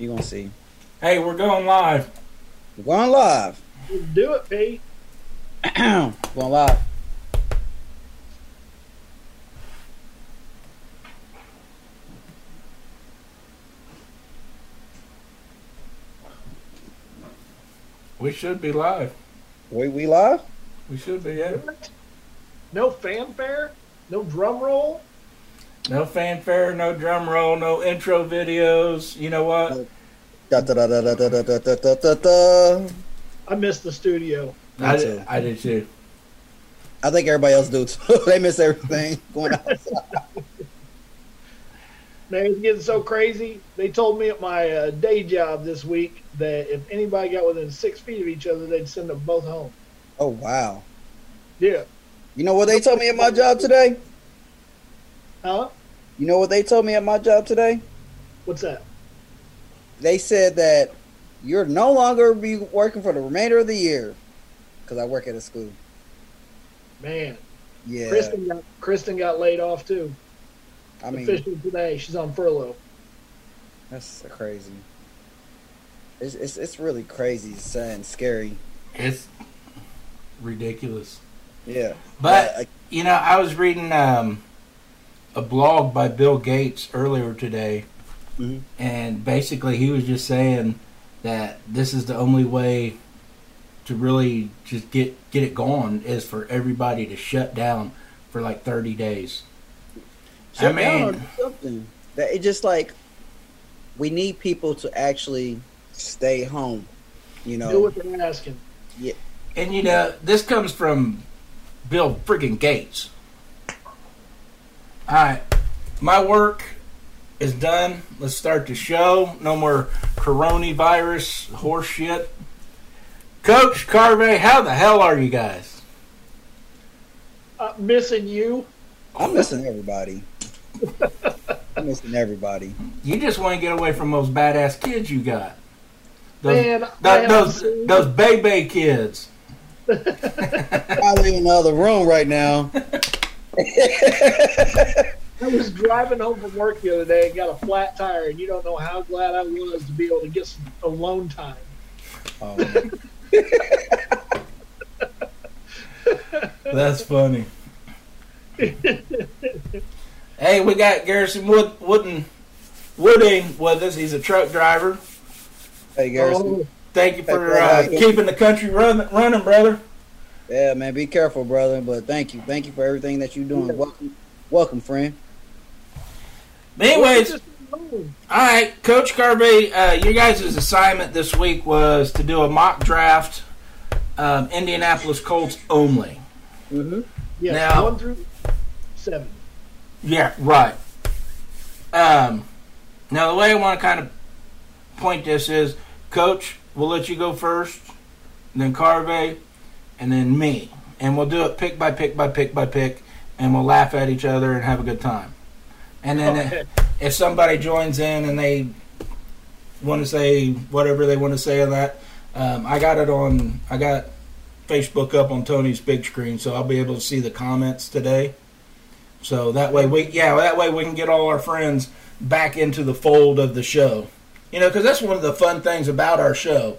You gonna see? Hey, we're going live. We're going live. Do it, Pete. going live. We should be live. Wait, we live? We should be, yeah. No fanfare, no drum roll. No fanfare, no drum roll, no intro videos. You know what? Da, da, da, da, da, da, da, da, da, da, da. I missed the studio. I did, I did too. I think everybody else do too. they miss everything going on. Man, it's getting so crazy. They told me at my uh, day job this week that if anybody got within six feet of each other, they'd send them both home. Oh wow! Yeah. You know what they told me at my job today? Huh? You know what they told me at my job today? What's that? They said that you're no longer be working for the remainder of the year because I work at a school. Man, Yeah, Kristen got Kristen got laid off too. I mean Officially today, she's on furlough. that's crazy. It's it's it's really crazy, sad and scary. It's ridiculous. Yeah, But Uh, you know, I was reading um, a blog by Bill Gates earlier today, Mhm. and basically he was just saying that this is the only way to really just get get it going is for everybody to shut down for like 30 days. shut I down mean- or something. That it just like we need people to actually stay home. You know, Do what they're asking. Yeah, And you know, this comes from Bill friggin' Gates. All right, my work is done. Let's start the show. No more coronavirus horse shit. Coach Carvey, how the hell are you guys? Uh, missing you. I'm missing everybody. I'm missing everybody. You just want to get away from those badass kids you got. Those, Man, I those, seen- those baby kids. Probably in another room right now. I was driving home from work the other day and got a flat tire, and you don't know how glad I was to be able to get some alone time. Oh, That's funny. hey, we got Garrison Wood, Wooden, Wooding with us. He's a truck driver. hey, Garrison. Oh, Thank you for Hey, uh, keeping the country run, running, brother. Yeah, man, be careful, brother. But thank you, thank you for everything that you're doing. Welcome, welcome, friend. But anyways, all right, Coach Carvey, uh, your guys' assignment this week was to do a mock draft, um, Indianapolis Colts only. Mm-hmm. yes, Now- one through seven. Yeah, right. Um, now the way I want to kind of point this is, Coach, we'll let you go first, then Carvey, and then me, and we'll do it pick by pick by pick by pick, and we'll laugh at each other and have a good time. And then Okay. if somebody joins in and they want to say whatever they want to say on that, um, I got it on. I got Facebook up on Tony's big screen, so I'll be able to see the comments today. So that way we, yeah, that way we can get all our friends back into the fold of the show. You know, because that's one of the fun things about our show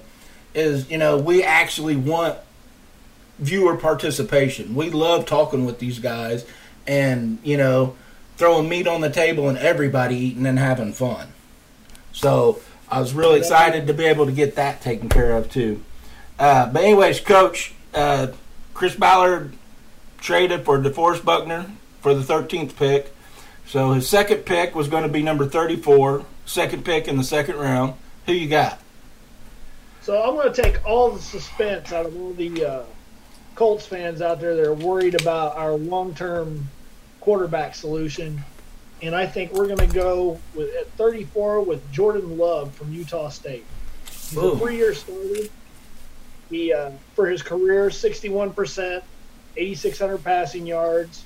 is you know we actually want viewer participation. We love talking with these guys, and you know throwing meat on the table and everybody eating and having fun. So I was really excited to be able to get that taken care of too. Uh, but anyways, Coach uh, Chris Ballard traded for DeForest Buckner for the 13th pick. So his second pick was going to be number 34, second pick in the second round. Who you got? So I'm going to take all the suspense out of all the uh, Colts fans out there that are worried about our long-term quarterback solution, and I think we're going to go with at 34 with Jordan Love from Utah State. He's Ooh. a three-year starter. He uh, for his career, 61%, 8,600 passing yards,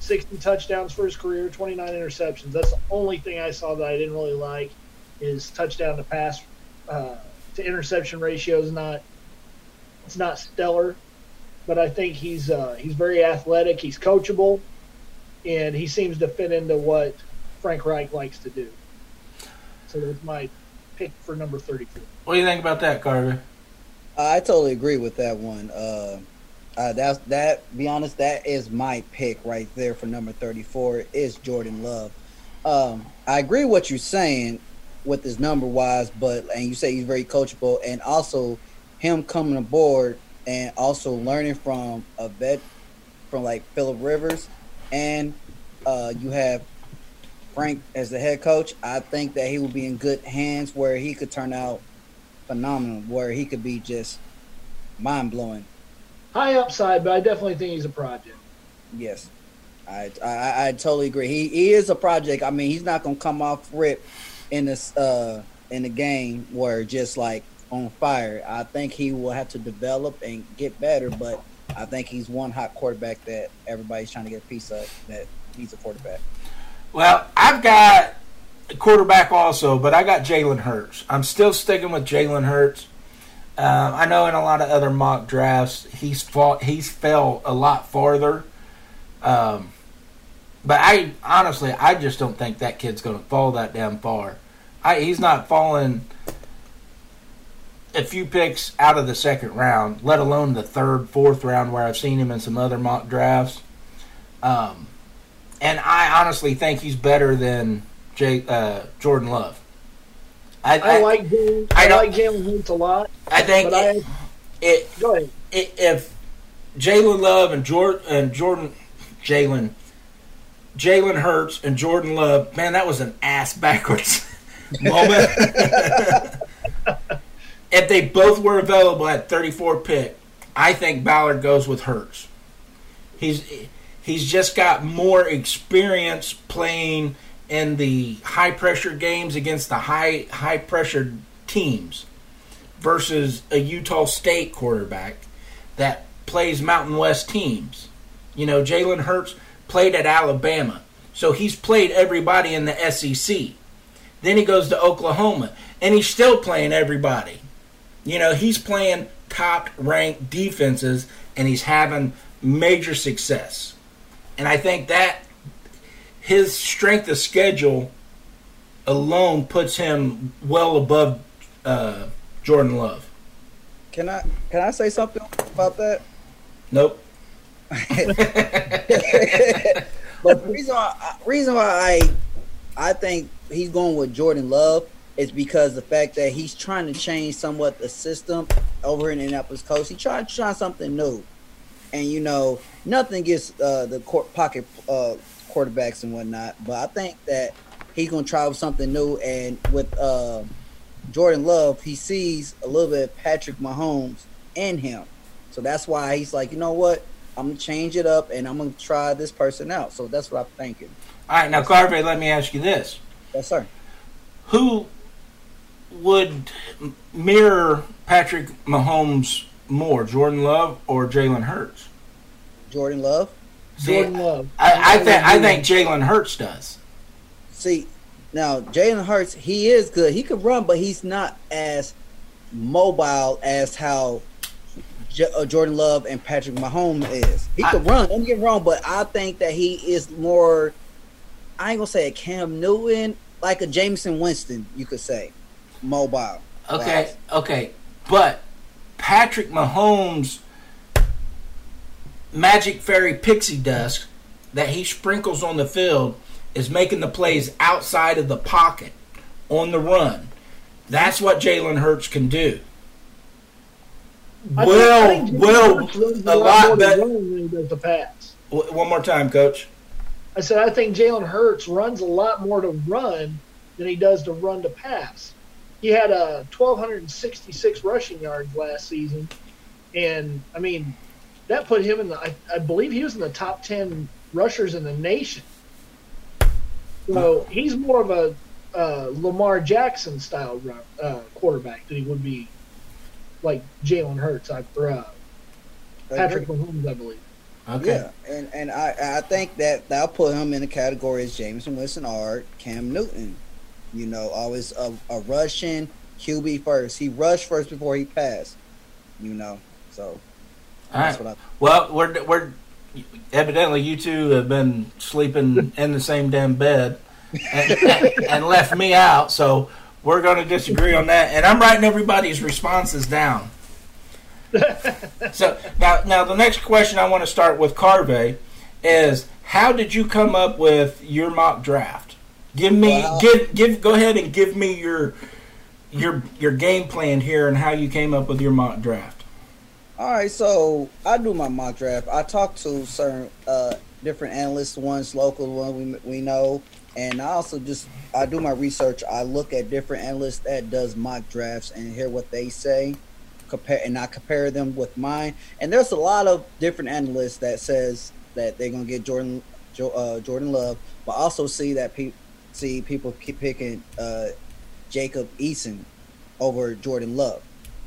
60 touchdowns for his career, 29 interceptions. That's the only thing I saw that I didn't really like is touchdown to pass uh, to interception ratio is not it's not stellar, but I think he's uh, he's very athletic. He's coachable, and he seems to fit into what Frank Reich likes to do. So that's my pick for number 34. What do you think about that, Carter? I totally agree with that one. Uh, uh, that's that. Be honest, that is my pick right there for number thirty-four. Is Jordan Love. Um, I agree what you're saying with his number wise, but and you say he's very coachable, and also him coming aboard and also learning from a vet from like Philip Rivers, and uh, you have Frank as the head coach. I think that he will be in good hands where he could turn out phenomenal, where he could be just mind blowing. High upside, but I definitely think he's a project. Yes, I, I I totally agree. He he is a project. I mean, he's not gonna come off rip in this uh in the game where just like on fire. I think he will have to develop and get better, but I think he's one hot quarterback that everybody's trying to get a piece of. That he's a quarterback. Well, I've got a quarterback also, but I got Jalen Hurts. I'm still sticking with Jalen Hurts. Um, I know in a lot of other mock drafts he's fought he's fell a lot farther. Um, but I honestly I just don't think that kid's going to fall that damn far. I, he's not falling a few picks out of the second round, let alone the third, fourth round where I've seen him in some other mock drafts. Um, and I honestly think he's better than Jay, uh, Jordan Love. I, I, I like Jalen. I, I like Jalen Hurts a lot. I think it, it, Go ahead. It, if Jalen Love and Jordan and Jordan Jalen Jalen Hurts and Jordan Love, man, that was an ass backwards moment. if they both were available at 34 pick, I think Ballard goes with Hurts. He's he's just got more experience playing in the high pressure games against the high high pressure teams versus a Utah State quarterback that plays Mountain West teams. You know, Jalen Hurts played at Alabama, so he's played everybody in the SEC. Then he goes to Oklahoma, and he's still playing everybody. You know, he's playing top ranked defenses and he's having major success. And I think that his strength of schedule alone puts him well above uh, Jordan Love. Can I can I say something about that? Nope. but the reason why, reason why I I think he's going with Jordan Love is because the fact that he's trying to change somewhat the system over in Indianapolis Colts. He tried to try something new, and you know nothing gets uh, the court pocket uh, quarterbacks and whatnot. But I think that he's gonna try with something new, and with uh, Jordan Love, he sees a little bit of Patrick Mahomes in him, so that's why he's like, you know what, I'm gonna change it up, and I'm gonna try this person out. So that's what I'm thinking. All right, now Carvey, let me ask you this. Yes, sir. Who would mirror Patrick Mahomes more, Jordan Love or Jalen Hurts? Jordan Love. See, Jordan Love. I, I think I think Jalen Hurts does. See, now Jalen Hurts, he is good. He could run, but he's not as mobile as how J- uh, Jordan Love and Patrick Mahomes is. He could run. Don't get wrong, but I think that he is more. I ain't gonna say a Cam Newton, like a Jameson Winston, you could say mobile. Okay, okay, but Patrick Mahomes' magic fairy pixie dust that he sprinkles on the field is making the plays outside of the pocket on the run. That's what Jalen Hurts can do. Well, well, a lot better. The pass. One more time, Coach. I said I think Jalen Hurts runs a lot more to run than he does to run to pass he had a 1266 rushing yards last season, and I mean that put him in the. I, I believe he was in the top 10 rushers in the nation. So he's more of a uh, Lamar Jackson style uh, quarterback than he would be like Jalen Hurts or uh, Patrick Mahomes, I believe. Okay. Yeah, and and I I think that that'll put him in the category as Jameson Winston or Cam Newton. You know, always a, a Russian QB first. He rushed first before he passed. You know, so. All right. I, well, we're we're evidently you two have been sleeping in the same damn bed and, and, left me out. So we're going to disagree on that, and I'm writing everybody's responses down. so now, now the next question I want to start with Carve is how did you come up with your mock draft? Give me give give go ahead and give me your your your game plan here and how you came up with your mock draft. All right, so I do my mock draft. I talk to certain uh, different analysts, ones local, one we we know, and I also just I do my research. I look at different analysts that does mock drafts and hear what they say, compare and I compare them with mine. And there's a lot of different analysts that says that they're gonna get Jordan Jo- uh, Jordan Love, but also see that pe- see people keep picking uh, Jacob Eason over Jordan Love.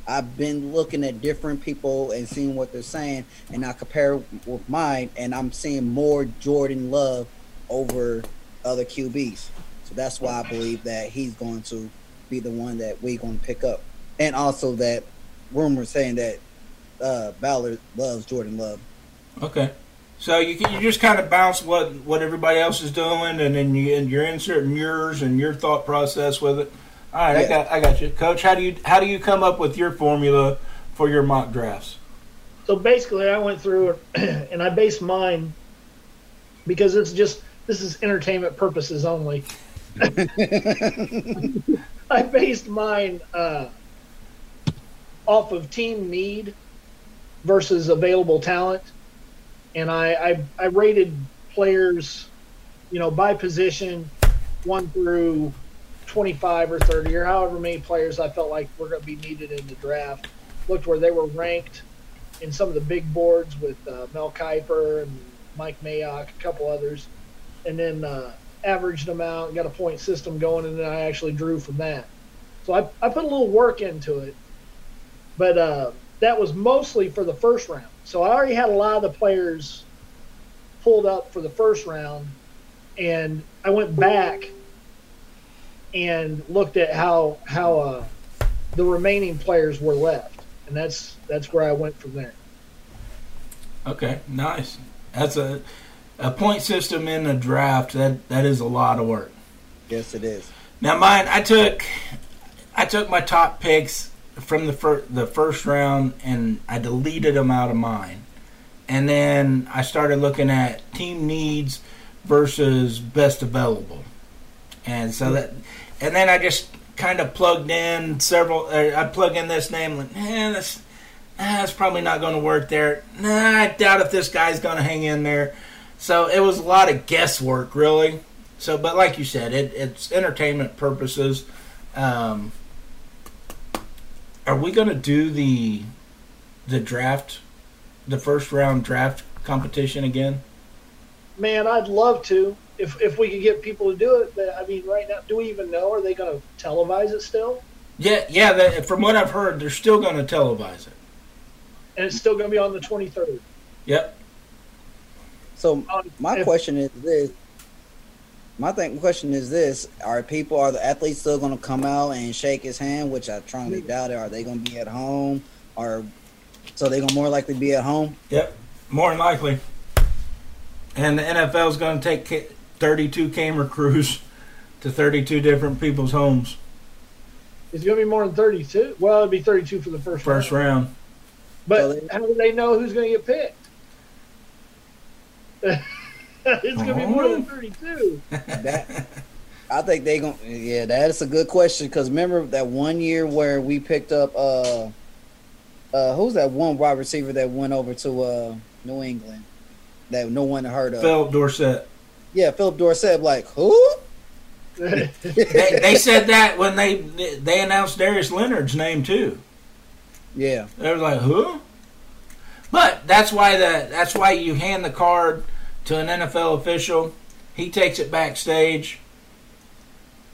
I've been looking at different people and seeing what they're saying, and I compare with mine, and I'm seeing more Jordan Love over other QBs. So that's why I believe that he's going to be the one that we're going to pick up, and also that rumor saying that uh, Ballard loves Jordan Love. Okay. So you can, you just kind of bounce what what everybody else is doing, and then you and you're inserting yours and your thought process with it. All right, I got I got you, Coach. How do you how do you come up with your formula for your mock drafts? So basically, I went through it and I based mine because it's just this is entertainment purposes only. I based mine uh, off of team need versus available talent, and I, I I rated players, you know, by position, one through twenty-five or thirty, or however many players I felt like were going to be needed in the draft. Looked where they were ranked in some of the big boards with uh, Mel Kiper and Mike Mayock, a couple others, and then uh, averaged them out, got a point system going, and then I actually drew from that. So I, I put a little work into it, but uh, that was mostly for the first round. So I already had a lot of the players pulled up for the first round, and I went back and looked at how how uh, the remaining players were left, and that's that's where I went from there. Okay, nice. That's a a point system in a draft. That that is a lot of work. yes, it is. Now mine, I took I took my top picks from the fir- the first round and I deleted them out of mine, and then I started looking at team needs versus best available, and so that and then I just kind of plugged in several. Uh, I plug in this name, like, eh, that's ah, that's probably not going to work there. Nah, I doubt if this guy's going to hang in there. So it was a lot of guesswork, really. So, but like you said, it, it's entertainment purposes. Um, are we going to do the the draft, the first round draft competition again? Man, I'd love to if if we could get people to do it. But I mean, right now, do we even know? Are they going to televise it still? Yeah, yeah. They, from what I've heard, they're still going to televise it. And it's still going to be on the twenty third. Yep. So uh, my If- question is this. My thing, question is this: Are people, are the athletes still going to come out and shake his hand? Which I strongly mm-hmm. doubt it. Are they going to be at home, or so they're going to more likely be at home? Yep. More than likely. And the NFL is going to take 32 camera crews to 32 different people's homes It's going to be more than thirty two. Well, it'd be thirty two for the first first round. round. But So they- how do they know who's going to get picked? it's going to be more than thirty two. That I think they going. to Yeah, that's a good question. Because remember that one year where we picked up uh, uh, who's that one wide receiver that went over to uh New England that no one heard of? Phillip Dorsett. Yeah, Phillip Dorsett. Like who? They, they said that when they they announced Darius Leonard's name too. Yeah, They were like, "Who?" But that's why the that's why you hand the card to an NFL official. He takes it backstage.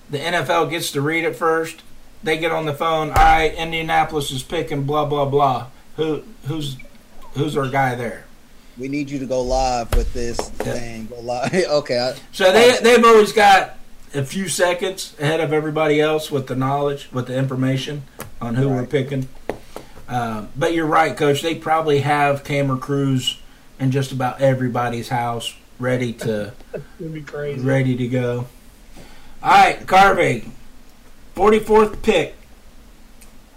The NFL gets to read it first. They get on the phone. All right, Indianapolis is picking blah blah blah. Who who's who's our guy there? we need you to go live with this thing. Go live. okay. I, So they they've always got a few seconds ahead of everybody else with the knowledge, with the information on who we're picking. Um, but you're right, Coach. They probably have camera crews in just about everybody's house ready to be crazy. ready to go. All right, Carvey. 44th pick.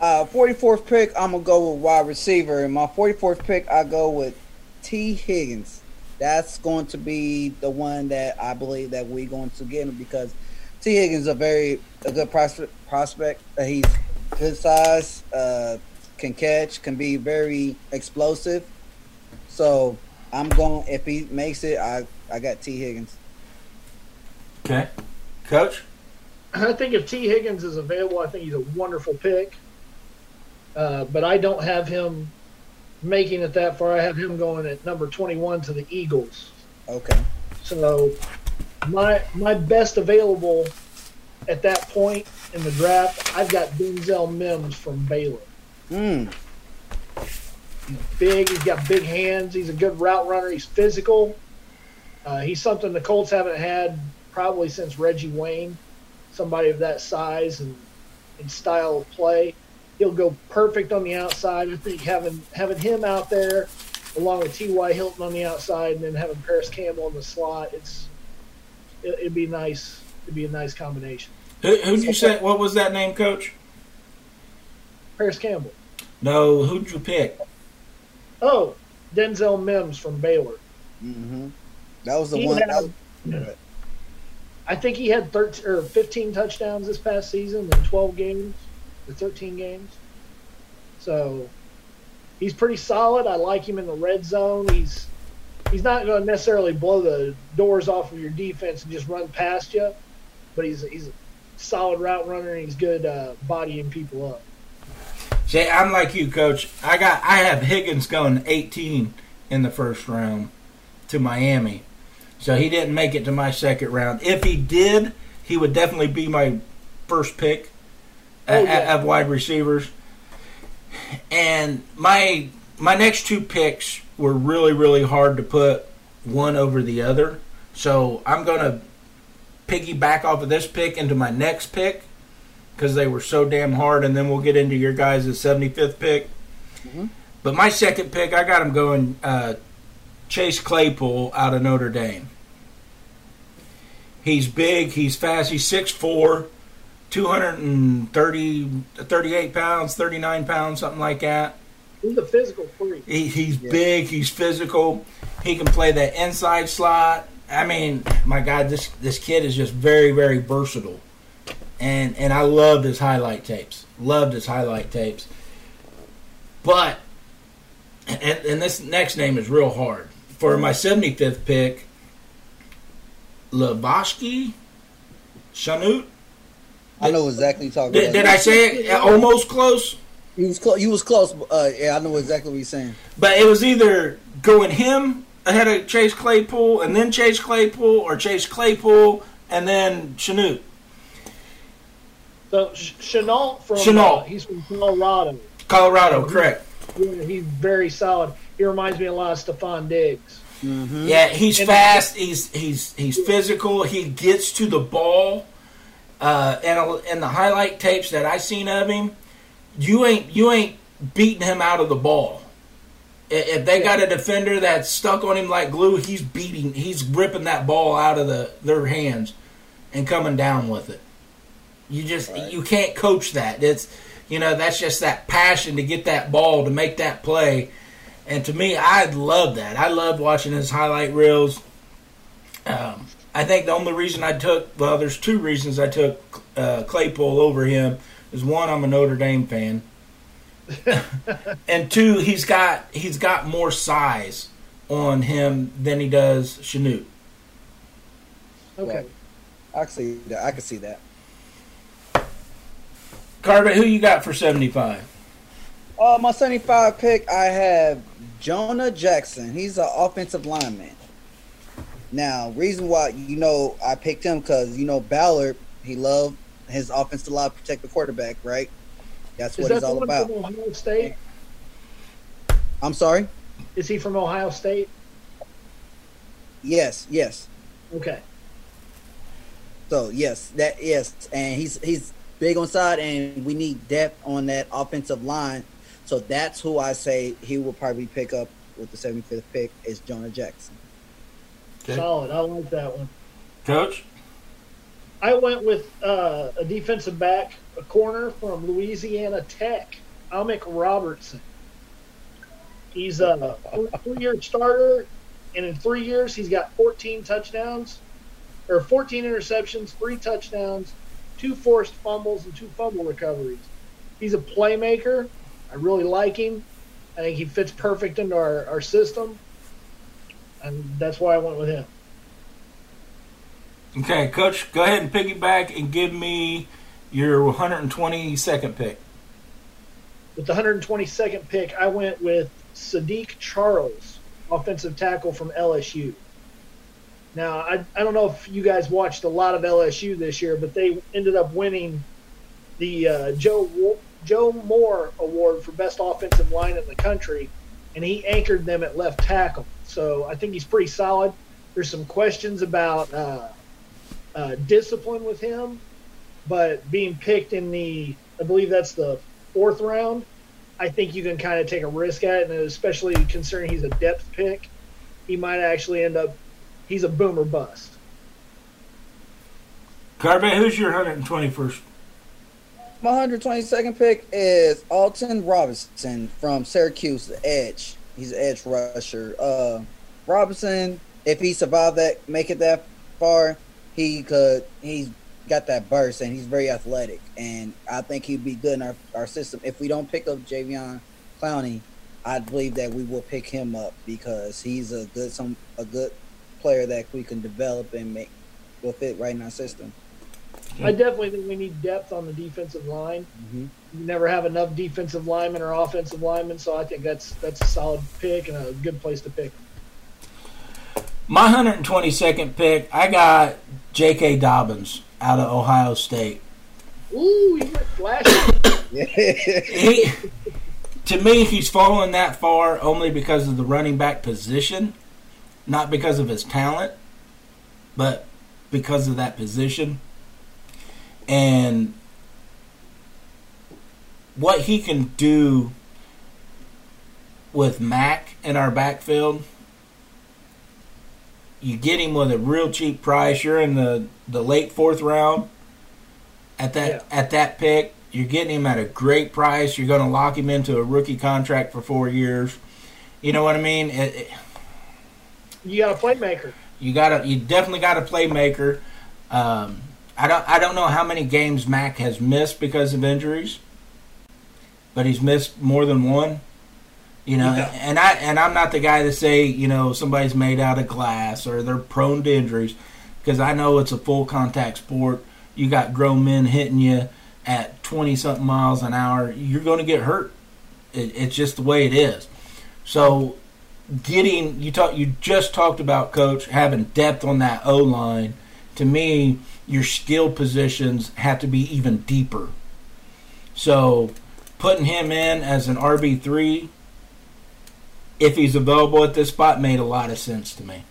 Uh, 44th pick, I'm gonna go with wide receiver, and my 44th pick, I go with Tee Higgins. That's going to be the one that I believe that we're going to get him because Tee Higgins is a very a good prospect. Prospect. Uh, he's good size, uh, can catch, can be very explosive. So I'm going. If he makes it, I I got Tee Higgins. Okay, Coach. I think if Tee Higgins is available, I think he's a wonderful pick. Uh, but I don't have him making it that far. I have him going at number 21 to the Eagles. Okay. So my my best available at that point in the draft, I've got Denzel Mims from Baylor. Mm. Big, he's got big hands. He's a good route runner. He's physical. Uh, he's something the Colts haven't had probably since Reggie Wayne. Somebody of that size and, and style of play. He'll go perfect on the outside. I think having having him out there along with T.Y. Hilton on the outside and then having Parris Campbell in the slot, it's it, would be nice. It'd be a nice combination. Who, who'd you say? What was that name, Coach? Parris Campbell. No, who'd you pick? Oh, Denzel Mims from Baylor. Mm-hmm. That was the he one. Had, was, I think he had 13 or 15 touchdowns this past season in 12 games or 13 games. So he's pretty solid. I like him in the red zone. He's he's not going to necessarily blow the doors off of your defense and just run past you, but he's he's a solid route runner and he's good uh, bodying people up. See, I'm like you, Coach. I got I have Higgins going 18 in the first round to Miami, so he didn't make it to my second round. If he did, he would definitely be my first pick oh, yeah. of wide receivers. And my my next two picks were really, really hard to put one over the other. So I'm going to piggyback off of this pick into my next pick because they were so damn hard. And then we'll get into your guys' 75th pick. Mm-hmm. But my second pick, I got him going uh, Chase Claypool out of Notre Dame. He's big, he's fast, he's 6'4, 230, 38 pounds, 39 pounds, something like that. He's a physical freak. He, he's yeah. big. He's physical. He can play that inside slot. I mean, my God, this this kid is just very very versatile, and and I loved his highlight tapes. Loved his highlight tapes. But and, and this next name is real hard for my seventy fifth pick. Laviska Shenault. I know exactly what talking. Did, did I say it almost close? He was close. You was close. Uh, yeah, I know exactly what you're saying. But it was either going him ahead of Chase Claypool and then Chase Claypool, or Chase Claypool and then Shenault. So Chenault from Shenault. Uh, he's from Colorado. Colorado, correct. Yeah, he's very solid. He reminds me a lot of Stefon Diggs. Mm-hmm. Yeah, he's and fast. He's he's he's physical. He gets to the ball. Uh, and in the highlight tapes that I seen of him, you ain't you ain't beating him out of the ball. If they got a defender that's stuck on him like glue, he's beating, he's ripping that ball out of the their hands and coming down with it. You just right. you can't coach that. It's you know that's just that passion to get that ball to make that play. And to me, I love that. I love watching his highlight reels. Um, I think the only reason I took well, there's two reasons I took uh, Claypool over him is one, I'm a Notre Dame fan, and two, he's got he's got more size on him than he does Chanute. Okay, I can see that. I can see that. Carver, who you got for seventy five? Uh, my seventy five pick, I have Jonah Jackson. He's an offensive lineman. Now, reason why you know I picked him because you know Ballard, he loved his offensive line protect the quarterback, right? That's what that all about. Ohio State? I'm sorry. Is he from Ohio State? Yes. Yes. Okay. So yes, that yes, and he's he's big on side, and we need depth on that offensive line. So that's who I say he will probably pick up with the 75th pick is Jonah Jackson. Okay. Solid. I like that one. Coach. I went with uh, a defensive back, a corner from Louisiana Tech, Amik Robertson. He's a three-year starter, and in three years, he's got 14 touchdowns, or 14 interceptions, three touchdowns, two forced fumbles, and two fumble recoveries. He's a playmaker. I really like him. I think he fits perfect into our, our system, and that's why I went with him. Okay, coach, go ahead and piggyback and give me your 122nd pick. With the 122nd pick, I went with Saahdiq Charles, offensive tackle from LSU. Now, I, I don't know if you guys watched a lot of LSU this year, but they ended up winning the uh, Joe Joe Moore Award for best offensive line in the country, and he anchored them at left tackle. So I think he's pretty solid. There's some questions about uh, uh, discipline with him, but being picked in the, I believe that's the fourth round, I think you can kind of take a risk at it, and especially considering he's a depth pick, he might actually end up, he's a boomer bust. Carbe, who's your 121st? My 122nd pick is Alton Robinson from Syracuse, the edge. He's an edge rusher. Uh, Robinson, if he survived that, make it that far, he could. He's got that burst and he's very athletic, and I think he'd be good in our, our system. If we don't pick up Javion Clowney, I believe that we will pick him up because he's a good some a good player that we can develop and make will fit right in our system. I definitely think we need depth on the defensive line. Mm-hmm. You never have enough defensive linemen or offensive linemen, so I think that's that's a solid pick and a good place to pick. My 122nd pick, I got J.K. Dobbins out of Ohio State. Ooh, he went flashing. He, to me, he's fallen that far only because of the running back position, not because of his talent, but because of that position. And what he can do with Mack in our backfield you get him with a real cheap price. You're in the, the late fourth round at that Yeah. at that pick. You're getting him at a great price. You're going to lock him into a rookie contract for four years. You know what I mean? It, it- You got a playmaker. you got a. you definitely got a playmaker. Um, I don't I don't know how many games Mack has missed because of injuries, but he's missed more than one. You know, Yeah. and I and I'm not the guy to say you know somebody's made out of glass or they're prone to injuries because I know it's a full contact sport. You got grown men hitting you at 20 something miles an hour. You're going to get hurt. It, it's just the way it is. So getting you talk you just talked about coach having depth on that O line. To me, your skill positions have to be even deeper. So putting him in as an RB three, if he's available at this spot, made a lot of sense to me.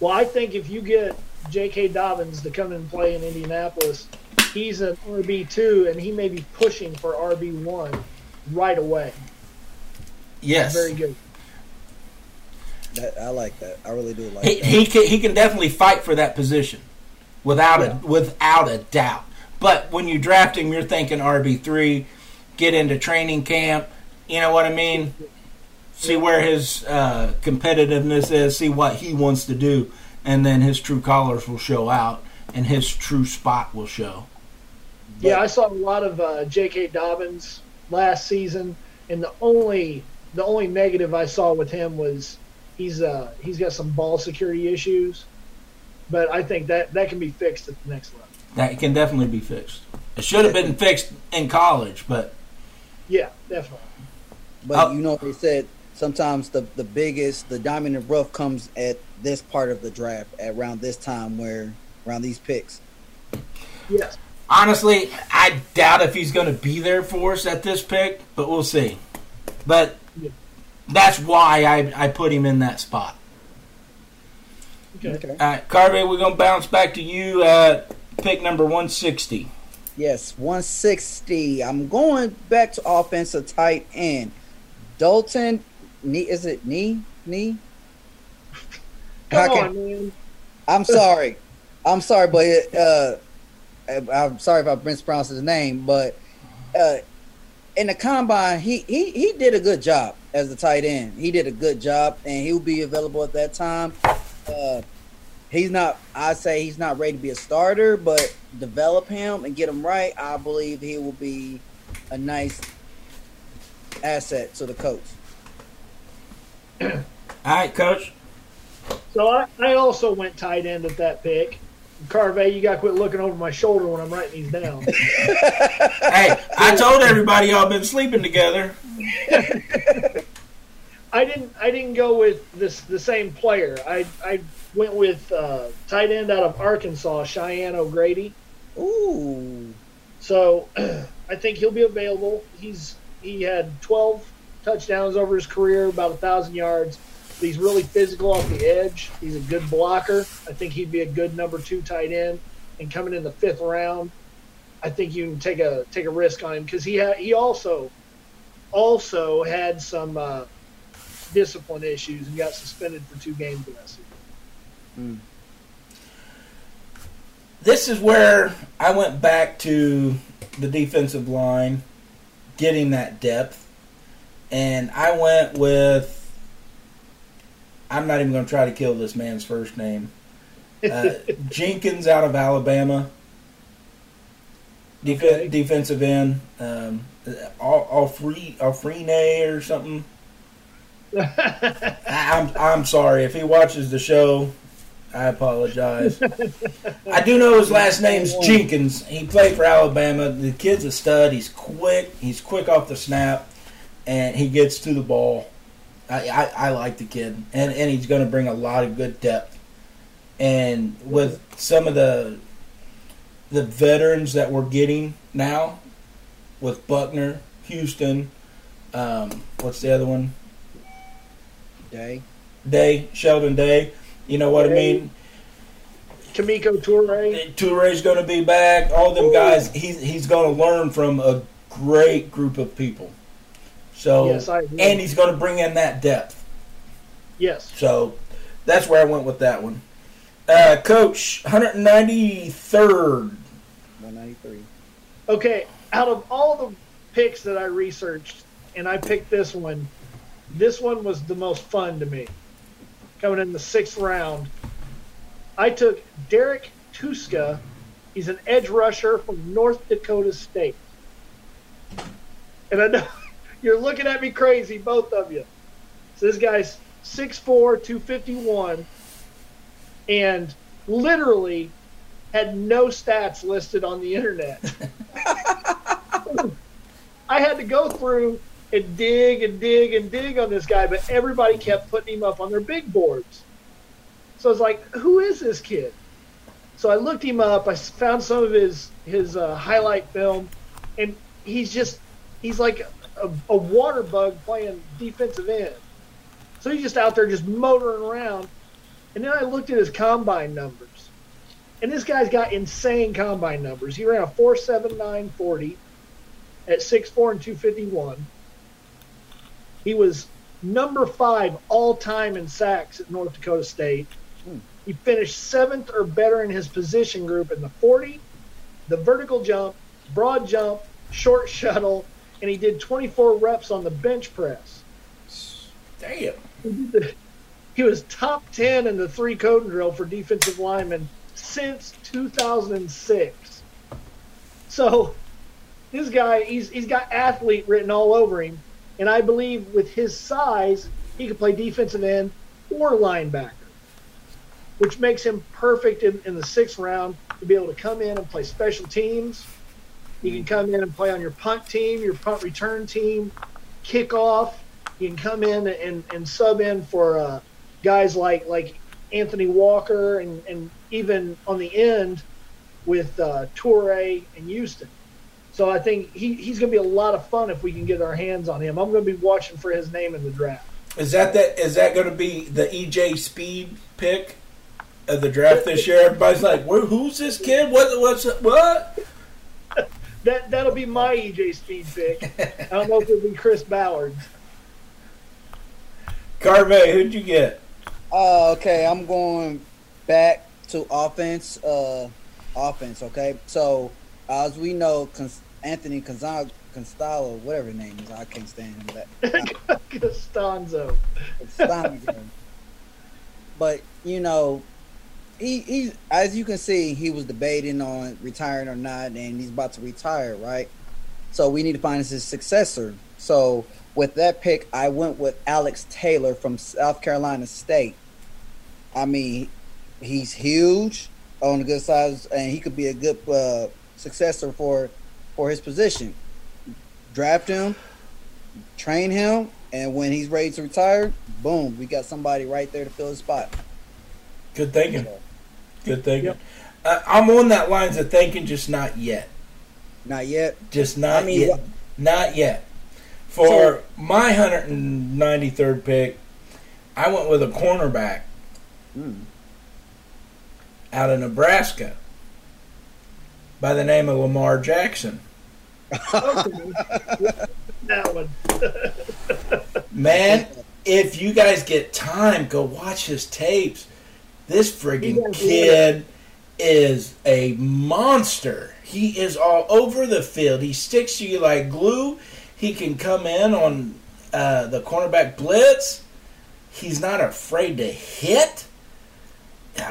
Well, I think if you get J.K. Dobbins to come and play in Indianapolis, he's an RB two, and he may be pushing for RB one right away. Yes, Very good. That, I like that. I really do like he, that. he can he can definitely fight for that position without Yeah. a without a doubt. But when you draft him, you're thinking RB three, get into training camp. You know what I mean? See where his uh, competitiveness is. See what he wants to do, and then his true colors will show out, and his true spot will show. Yeah, I saw a lot of uh, J.K. Dobbins last season, and the only the only negative I saw with him was he's uh, he's got some ball security issues, but I think that that can be fixed at the next level. That can definitely be fixed. It should have been fixed in college, but Yeah, definitely. But Oh. you know what they said sometimes the the biggest the diamond in the rough comes at this part of the draft at around this time where around these picks. Yes. honestly, I doubt if he's going to be there for us at this pick, but we'll see. But Yeah. That's why I, I put him in that spot. Okay. All right, Carvey, we're going to bounce back to you at pick number 160. Yes, 160. I'm going back to offensive tight end. Dalton, knee is it knee knee? Come can- on, man. I'm sorry. I'm sorry, but uh, I'm sorry if I mispronounced his name, but uh, in the combine, he, he he did a good job as the tight end. He did a good job, and he'll be available at that time. Uh, he's not. I say he's not ready to be a starter, but develop him and get him right. I believe he will be a nice asset to the coach. All right, coach. So I, I also went tight end at that pick. Carvey, you got to quit looking over my shoulder when I'm writing these down. hey, I told everybody y'all been sleeping together. I didn't. I didn't go with this the same player. I I went with uh, tight end out of Arkansas, Cheyenne O'Grady. Ooh. So I think he'll be available. He's he had 12 touchdowns over his career, about a thousand yards. He's really physical off the edge. He's a good blocker. I think he'd be a good number two tight end. And coming in the fifth round, I think you can take a take a risk on him because he had he also also had some uh, discipline issues and got suspended for two games last season. Mm. This is where I went back to the defensive line, getting that depth, and I went with. I'm not even going to try to kill this man's first name. Uh, Jenkins out of Alabama. Def- Okay. Defensive end. Um, Al- Alfre- Alfrene or something. I- I'm I'm sorry if he watches the show. I apologize. I do know his last name's Jenkins. He played for Alabama. The kid's a stud. He's quick. He's quick off the snap, and he gets to the ball. I, I, I like the kid, and and he's going to bring a lot of good depth. And with some of the the veterans that we're getting now, with Buckner, Houston, um, what's the other one? Day. Day, Sheldon Day. You know what I mean? Kemoko Turay. Turay's going to be back. All them guys. He's he's going to learn from a great group of people. So Yes, I agree. and he's going to bring in that depth. Yes. So that's where I went with that one. Uh, Coach, 193rd. 193. Okay, out of all the picks that I researched, and I picked this one, this one was the most fun to me. Coming in the sixth round, I took Derrek Tuszka. He's an edge rusher from North Dakota State. And I know you're looking at me crazy, both of you. So this guy's 6'4, 251, and literally had no stats listed on the internet. I had to go through and dig and dig and dig on this guy, but everybody kept putting him up on their big boards. So I was like, who is this kid? So I looked him up. I found some of his his uh, highlight film, and he's just he's like a, a water bug playing defensive end. So he's just out there just motoring around. And then I looked at his combine numbers. And this guy's got insane combine numbers. He ran a 4.7940 at 6'4 and 251. He was number five all time in sacks at North Dakota State. Hmm. He finished seventh or better in his position group in the 40, the vertical jump, broad jump, short shuttle, and he did 24 reps on the bench press. Damn. He was top 10 in the three cone drill for defensive linemen since 2006. So this guy, he's, he's got athlete written all over him. And I believe with his size, he could play defensive end or linebacker, which makes him perfect in, in the sixth round to be able to come in and play special teams. He can come in and play on your punt team, your punt return team, kickoff. He can come in and, and sub in for uh, guys like like Anthony Walker and, and even on the end with uh, Turay and Houston. So I think he, he's going to be a lot of fun if we can get our hands on him. I'm going to be watching for his name in the draft. Is that that? Is that going to be the EJ Speed pick of the draft this year? Everybody's like, "Where? Who's this kid? What? What's what?" That that'll be my EJ Speed pick. I don't know if it'll be Chris Ballard. Carvey, who'd you get? Uh, okay, I'm going back to offense, uh, offense. Okay, so as we know, Cons- Anthony Conzal- Constalo, whatever his name is, I can't stand him. That Castonzo. Constalo. but you know, he he as you can see, he was debating on retiring or not, and he's about to retire, right? So we need to find his successor. So with that pick, I went with Alex Taylor from South Carolina State. I mean, he's huge on the good size, and he could be a good uh, successor for for his position. Draft him, train him, and when he's ready to retire, boom, we got somebody right there to fill his spot. Good thinking. So, Good thinking. Yep. Uh, I'm on that lines of thinking, just not yet. not yet. Just not I mean, yet. what- Not yet. For So- my 193rd pick, I went with a cornerback Mm. out of Nebraska by the name of Lamar Jackson. That one. Man, if you guys get time, go watch his tapes. This friggin' kid is a monster. He is all over the field. He sticks to you like glue. He can come in on uh, the cornerback blitz. He's not afraid to hit.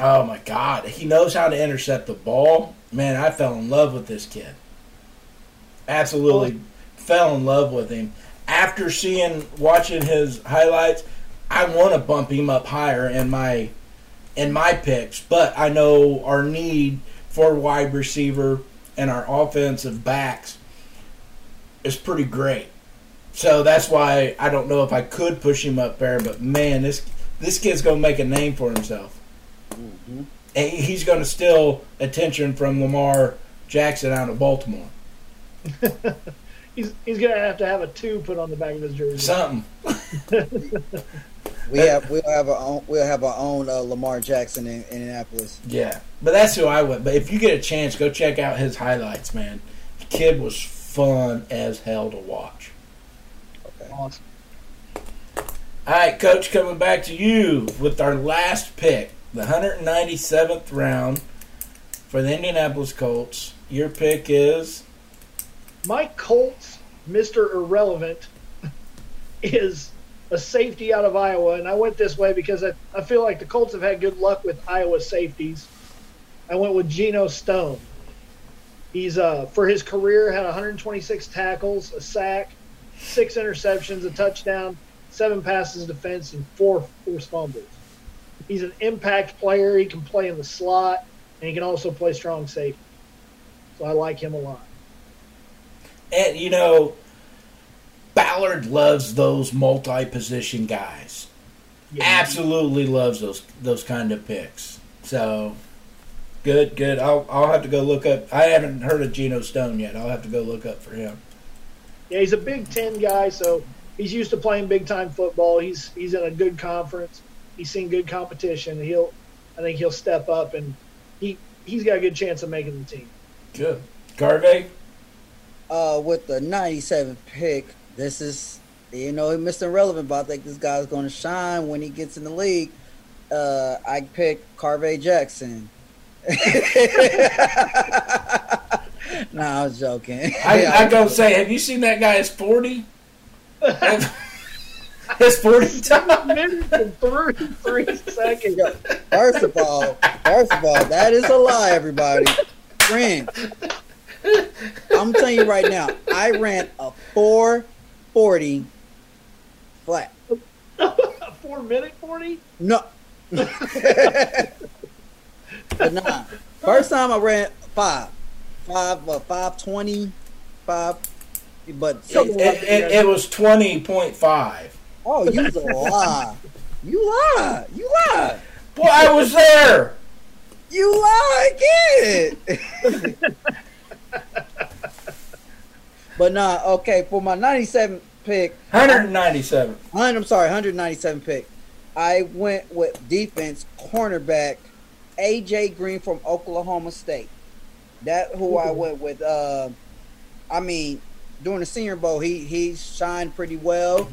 Oh my God. He knows how to intercept the ball. Man, I fell in love with this kid. Absolutely fell in love with him. After seeing, watching his highlights, I want to bump him up higher in my in my picks, but I know our need for wide receiver and our offensive backs is pretty great. So that's why I don't know if I could push him up there, but man, this this kid's gonna make a name for himself. Mhm. And he's gonna steal attention from Lamar Jackson out of Baltimore. He's he's gonna have to have a two put on the back of his jersey. Something. We have we'll have our own we'll have our own uh, Lamar Jackson in, in Indianapolis. Yeah, but that's who I went. But if you get a chance, go check out his highlights, man. The kid was fun as hell to watch. Okay. Awesome. All right, coach, coming back to you with our last pick, the 197th round for the Indianapolis Colts. Your pick is My Colts, Mister Irrelevant, is a safety out of Iowa, and I went this way because I, I feel like the Colts have had good luck with Iowa safeties. I went with Geno Stone. He's uh for his career had 126 tackles, a sack, six interceptions, a touchdown, seven passes defense, and four forced fumbles. He's an impact player. He can play in the slot, and he can also play strong safety. So I like him a lot. and you know Ballard loves those multi-position guys. Yeah. Absolutely loves those those kind of picks. So good, good. I'll I'll have to go look up. I haven't heard of Geno Stone yet. I'll have to go look up for him. Yeah, he's a Big Ten guy, so he's used to playing big time football. He's he's in a good conference. He's seen good competition. He'll, I think he'll step up, and he he's got a good chance of making the team. Good. Garvey. Uh, with the 97 pick, this is you know Mr. Irrelevant, but I think this guy's going to shine when he gets in the league. Uh, I picked Carvey Jackson. nah, I was joking. I, I go say, have you seen that guy? Is forty. His forty time. minutes and thirty-three seconds. Yo, First of all, first of all, that is a lie, everybody. Friend, I'm telling you right now, I ran a 440 flat. A four minute forty. No. but nah. First time I ran five. Five, what, 520? Five. But, It, it, it, it was twenty point five. oh, you lie. You lie. You lie. Boy, I was there. You lie again. but nah, okay, for my 97 pick, Hundred ninety-seven. 100, I'm sorry, 197 pick, I went with defense cornerback AJ Green from Oklahoma State. That who I went with. Uh, I mean, during the Senior Bowl, he he shined pretty well.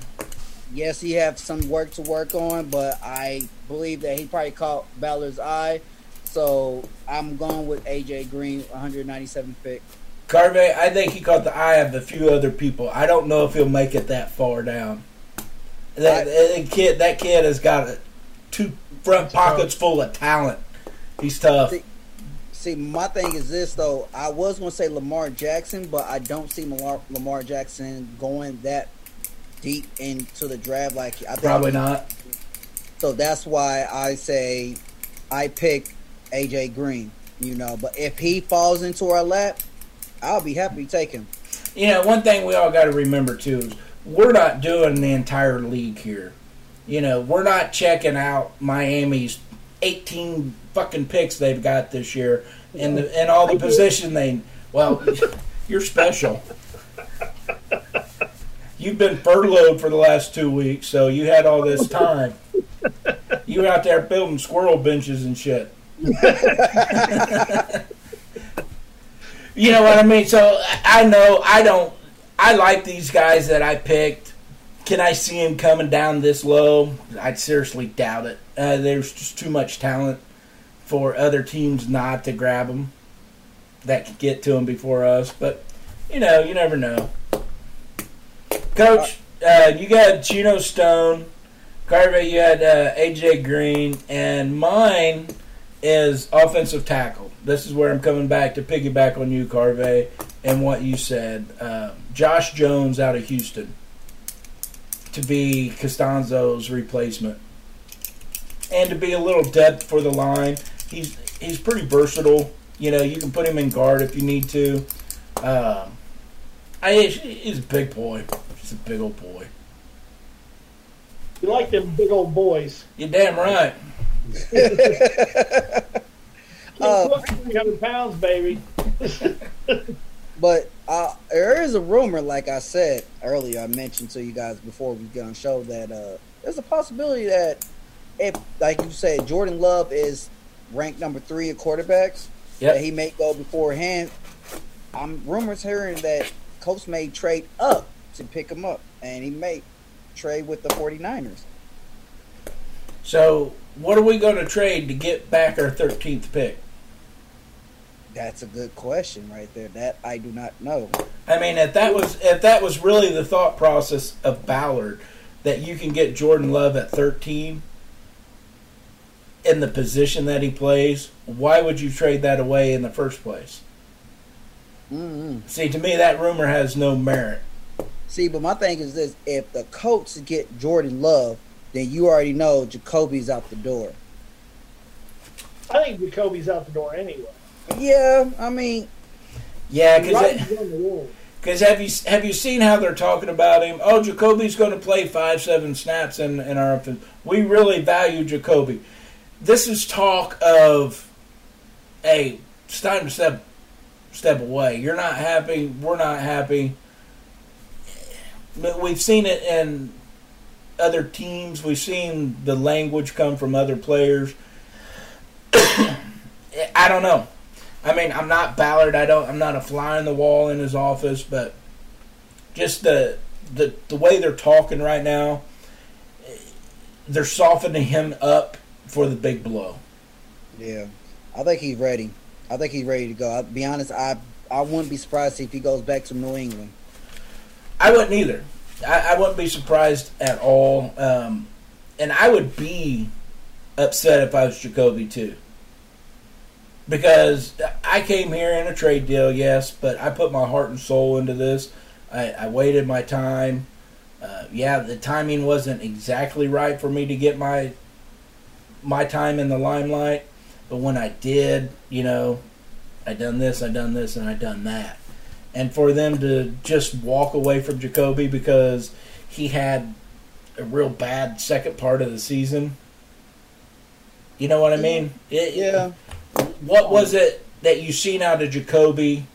Yes, he have some work to work on, but I believe that he probably caught Ballard's eye. So I'm going with AJ Green, 197 pick. Carvey, I think he caught the eye of a few other people. I don't know if he'll make it that far down. That, that kid, that kid has got two front pockets full of talent. He's tough. See, see, my thing is this though. I was going to say Lamar Jackson, but I don't see Lamar, Lamar Jackson going that deep into the draft. Like I think Probably not. So that's why I say I pick AJ Green. You know, but if he falls into our lap, I'll be happy to take him. You know, one thing we all got to remember too is we're not doing the entire league here. You know, we're not checking out Miami's 18 fucking picks they've got this year and the and all the position they. Well, you're special. You've been furloughed for the last two weeks, so you had all this time. You were out there building squirrel benches and shit. you know what I mean? So I know I don't. I like these guys that I picked. Can I see him coming down this low? I'd seriously doubt it. Uh, there's just too much talent for other teams not to grab him that could get to him before us. But you know, you never know. Coach, uh, you got Geno Stone. Carver, you had uh, AJ Green, and mine is offensive tackle. This is where I'm coming back to piggyback on you, Carve, and what you said. Uh, Josh Jones out of Houston to be Castonzo's replacement, and to be a little depth for the line. He's he's pretty versatile. You know, you can put him in guard if you need to. Um, I he's a big boy. He's a big old boy. You like them big old boys. You're damn right. Uh, 300 pounds, baby. But uh, there is a rumor, like I said earlier, I mentioned to you guys before we get on show that uh, there's a possibility that if, like you said, Jordan Love is ranked number three of quarterbacks, Yep. that he may go beforehand. I'm rumors hearing that Colts may trade up to pick him up, and he may trade with the 49ers. So, what are we going to trade to get back our 13th pick? That's a good question right there. That I do not know. I mean, if that was if that was really the thought process of Ballard, that you can get Jordan Love at 13 in the position that he plays, why would you trade that away in the first place? mm See, to me, that rumor has no merit. See, but my thing is this: if the Colts get Jordan Love, then you already know Jacoby's out the door. I think Jacoby's out the door anyway. Yeah, I mean, Yeah, because on the wall. Because have you have you seen how they're talking about him? Oh, Jacoby's going to play five seven snaps in in our offense. We really value Jacoby. This is talk of, hey, it's time to step step away. You're not happy. We're not happy. But we've seen it in other teams. We've seen the language come from other players. I don't know. I mean, I'm not Ballard. I don't. I'm not a fly on the wall in his office, but just the the the way they're talking right now, they're softening him up for the big blow. yeah, I think he's ready. I think he's ready to go. I'll be honest, I I wouldn't be surprised if he goes back to New England. I wouldn't either. I, I wouldn't be surprised at all. Um, and I would be upset if I was Jacoby too. Because I came here in a trade deal, yes, but I put my heart and soul into this. I, I waited my time. Uh, yeah, the timing wasn't exactly right for me to get my my time in the limelight, but when I did, you know, I done this, I done this, and I done that and for them to just walk away from Jacoby because he had a real bad second part of the season. You know what I mean? It- Yeah, What was it that you seen out of Jacoby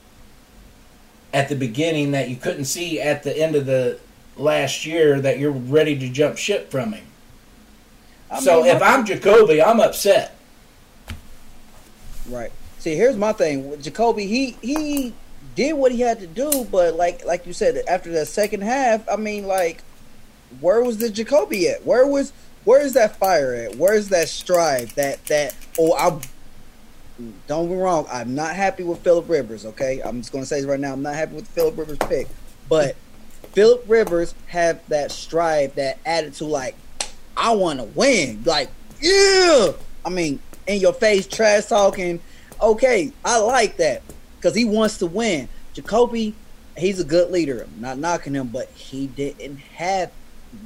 at the beginning that you couldn't see at the end of the last year that you're ready to jump ship from him? I so mean, if I'm Jacoby, I'm upset. right. See, here's my thing. With Jacoby, he he did what he had to do, but like like you said, after that second half, I mean, like, where was the Jacoby at? Where was where is that fire at? Where's that strive? That that oh, I'm don't be wrong. I'm not happy with Philip Rivers. Okay, I'm just gonna say this right now. I'm not happy with Philip Rivers pick, but Philip Rivers have that strive, that attitude. Like I want to win. Like yeah. I mean, in your face, trash talking. Okay, I like that because he wants to win. Jacoby, he's a good leader. I'm not knocking him, but he didn't have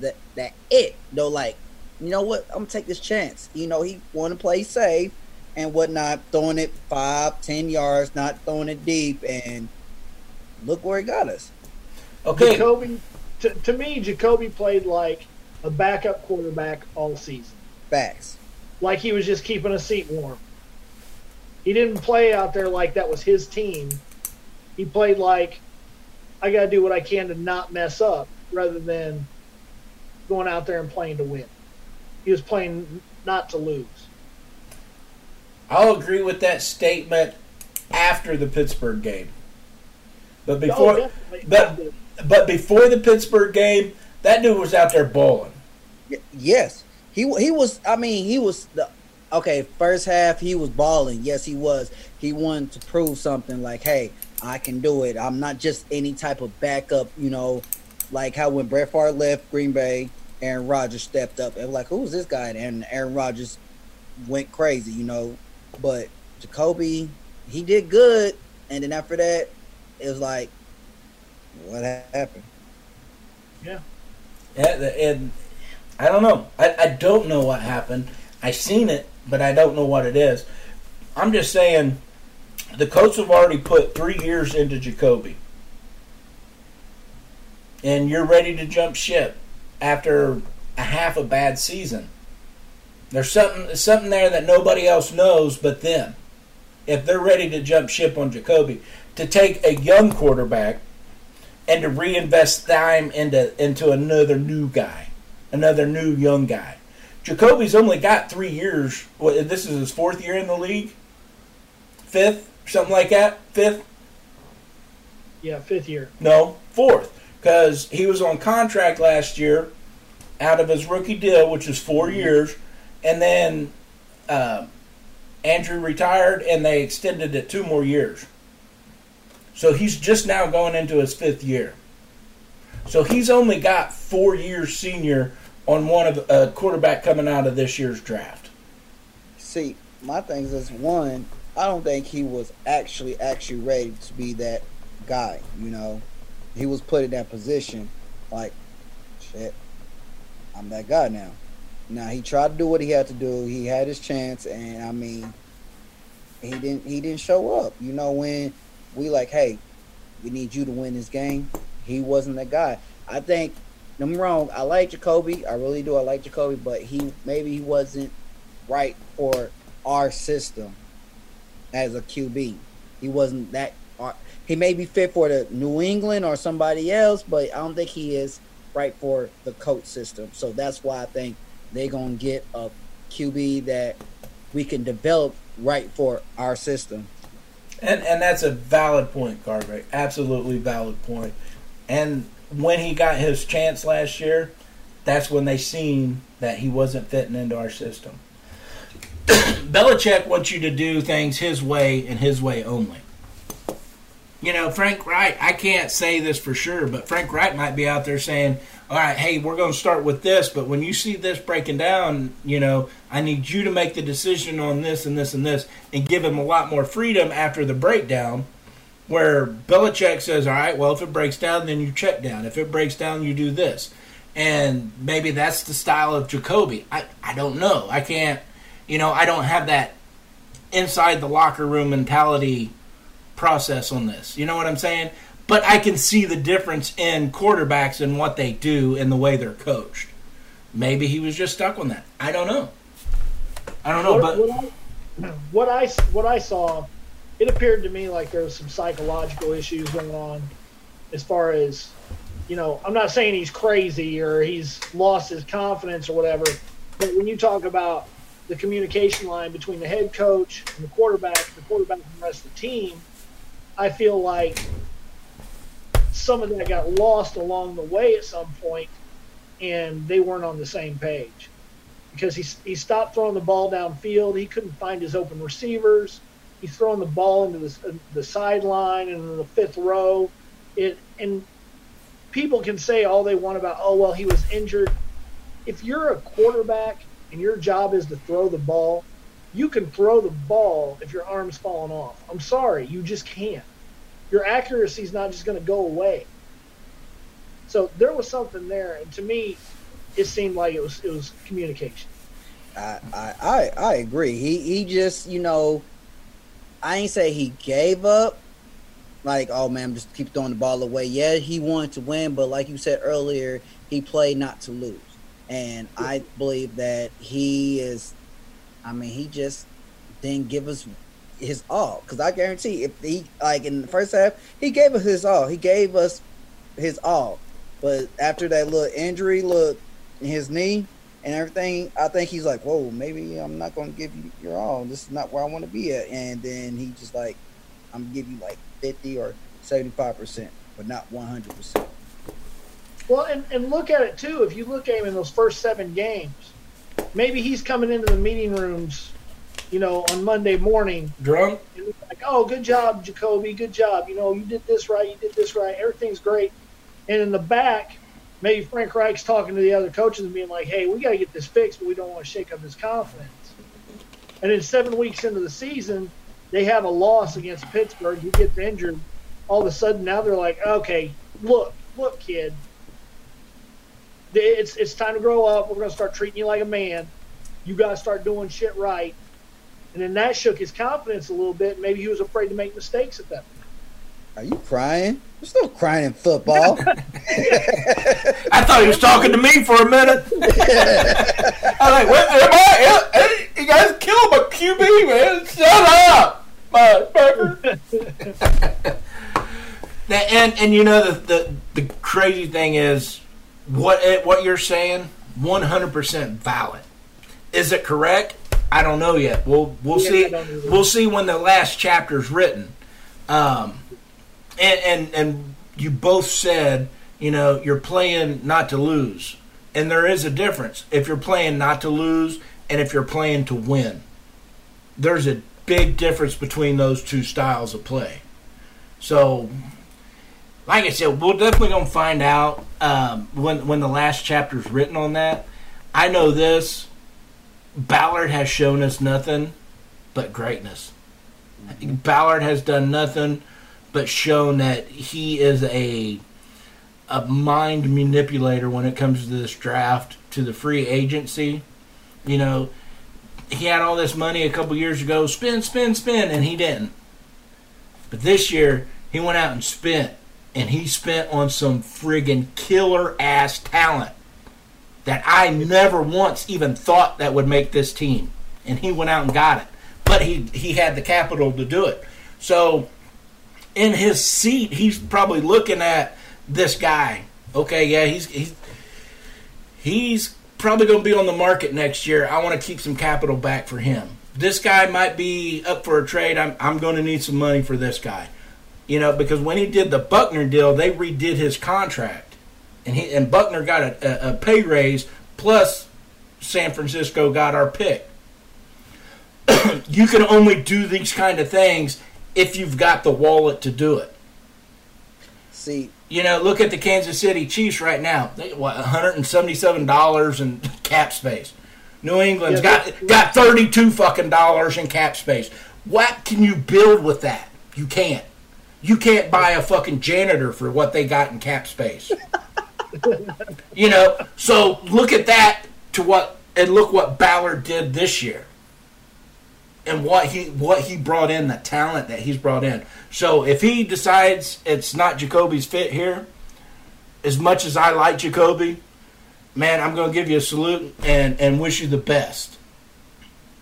that that it though. Like, you know what? I'm gonna take this chance. You know, he want to play safe and whatnot, throwing it five, ten yards, not throwing it deep, and look where he got us. Okay, Jacoby. To, to me, Jacoby played like a backup quarterback all season. Facts. Like he was just keeping a seat warm. He didn't play out there like that was his team. He played like I got to do what I can to not mess up rather than going out there and playing to win. He was playing not to lose. I'll agree with that statement after the Pittsburgh game. But before oh, but, but before the Pittsburgh game, that dude was out there bowling. Yes. He he was I mean, he was the okay, first half he was balling. Yes, he was. He wanted to prove something like, "Hey, I can do it. I'm not just any type of backup, you know, like how when Brett Favre left Green Bay, Aaron Rodgers stepped up and like, who's this guy? And Aaron Rodgers went crazy, you know. But Jacoby, he did good, and then after that, it was like, what happened? Yeah. Yeah, and I don't know. I, I don't know what happened. I seen it, but I don't know what it is. I'm just saying, the Colts have already put three years into Jacoby, and you're ready to jump ship after a half a bad season. There's something something there that nobody else knows but them. If they're ready to jump ship on Jacoby, to take a young quarterback and to reinvest time into into another new guy, another new young guy. Jacoby's only got three years. What, this is his fourth year in the league, fifth, something like that. Fifth. Yeah, fifth year. No, fourth, because he was on contract last year, out of his rookie deal, which is 4 mm-hmm. years and then uh, Andrew retired, and they extended it two more years. So he's just now going into his fifth year. So he's only got four years senior on one of a quarterback coming out of this year's draft. See, my thing is one, I don't think he was actually actually ready to be that guy. You know, he was put in that position, like, shit, I'm that guy now. Now he tried to do what he had to do. He had his chance, and I mean, he didn't. He didn't show up. You know, when we like, hey, we need you to win this game. He wasn't that guy. I think. I'm wrong. I like Jacoby. I really do. I like Jacoby, but he maybe he wasn't right for our system as a QB. He wasn't that. Uh, he may be fit for the New England or somebody else, but I don't think he is right for the coach system. So that's why I think they're gonna get a QB that we can develop right for our system. And and that's a valid point, Carver. Absolutely valid point. And when he got his chance last year, that's when they seen that he wasn't fitting into our system. Belichick wants you to do things his way and his way only. You know, Frank Reich, I can't say this for sure, but Frank Reich might be out there saying, all right, hey, we're going to start with this, but when you see this breaking down, you know, I need you to make the decision on this and this and this and give him a lot more freedom after the breakdown. Where Belichick says, all right, well, if it breaks down, then you check down. If it breaks down, you do this. And maybe that's the style of Jacoby. I, I don't know. I can't, you know, I don't have that inside the locker room mentality process on this. You know what I'm saying? but I can see the difference in quarterbacks and what they do and the way they're coached. Maybe he was just stuck on that. I don't know. I don't know, what, but what I, what I what I saw, it appeared to me like there was some psychological issues going on, as far as, you know, I'm not saying he's crazy or he's lost his confidence or whatever, but when you talk about the communication line between the head coach and the quarterback, the quarterback and the rest of the team, I feel like some of that got lost along the way at some point, and they weren't on the same page because he, he stopped throwing the ball downfield. He couldn't find his open receivers. He's throwing the ball into the, uh, the sideline and the fifth row. It and people can say all they want about, oh well, he was injured. If you're a quarterback and your job is to throw the ball, you can throw the ball if your arm's falling off. I'm sorry, you just can't. Your accuracy is not just going to go away. So there was something there, and to me, it seemed like it was it was communication. I I I, I agree. He he just you know, I ain't say he gave up. Like oh man, just keep throwing the ball away. Yeah, he wanted to win, but like you said earlier, he played not to lose, and I believe that he is. I mean, he just didn't give us his all because I guarantee if he like in the first half he gave us his all. He gave us his all, but after that little injury, look his knee and everything, I think he's like, whoa, maybe I'm not going to give you your all. This is not where I want to be at. And then he just like, I'm gonna give you like 50 or 75 percent, but not 100 percent. Well, and, and look at it too. If you look at him in those first seven games, maybe he's coming into the meeting rooms, you know, on Monday morning Drunk? like, oh, good job, Jacoby, good job. You know, you did this right, you did this right, everything's great. And in the back, maybe Frank Reich's talking to the other coaches and being like, hey, we got to get this fixed, but we don't want to shake up his confidence. And then seven weeks into the season, they have a loss against Pittsburgh. He gets injured. All of a sudden, now they're like, okay, look, look, kid. It's, it's time to grow up. We're going to start treating you like a man. You got to start doing shit right. And then that shook his confidence a little bit. Maybe he was afraid to make mistakes at that point. Are you crying? There's no crying in football. I thought he was talking to me for a minute. I was like, what am I? Hey, You guys killed my QB, man. Shut up, motherfucker. That- and and you know the, the the crazy thing is what what you're saying 100% valid. Is it correct? I don't know yet. We'll we'll Yeah, see. We'll see when the last chapter's written. Um, and and and you both said you know you're playing not to lose, and there is a difference if you're playing not to lose and if you're playing to win. There's a big difference between those two styles of play. So, like I said, we're definitely gonna find out um, when when the last chapter's written on that. I know this. Ballard has shown us nothing but greatness. Ballard has done nothing but shown that he is a a mind manipulator when it comes to this draft to the free agency. You know, he had all this money a couple years ago, spin, spin, spin, and he didn't. But this year, he went out and spent, and he spent on some friggin' killer ass talent that I never once even thought that would make this team. And he went out and got it. But he he had the capital to do it. So in his seat, he's probably looking at this guy. Okay, yeah, he's he's he's probably going to be on the market next year. I want to keep some capital back for him. This guy might be up for a trade. I'm I'm going to need some money for this guy. You know, because when he did the Buckner deal, they redid his contract, and he and Buckner got a, a, a pay raise plus San Francisco got our pick. you can only do these kind of things if you've got the wallet to do it. See, You know, look at the Kansas City Chiefs right now. They what, one hundred and seventy-seven dollars in cap space. New England's Yeah, got got thirty-two fucking dollars in cap space. What can you build with that? You can't. You can't buy a fucking janitor for what they got in cap space. you know, so look at that to what and look what Ballard did this year. And what he what he brought in, the talent that he's brought in. So if he decides it's not Jacoby's fit here, as much as I like Jacoby, man, I'm going to give you a salute and and wish you the best.